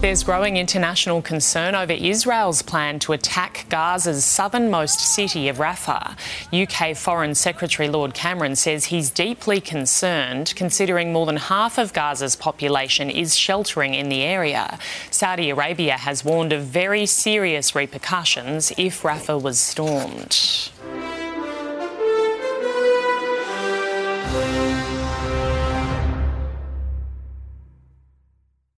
There's growing international concern over Israel's plan to attack Gaza's southernmost city of Rafah. UK Foreign Secretary Lord Cameron says he's deeply concerned considering more than half of Gaza's population is sheltering in the area. Saudi Arabia has warned of very serious repercussions if Rafah was stormed.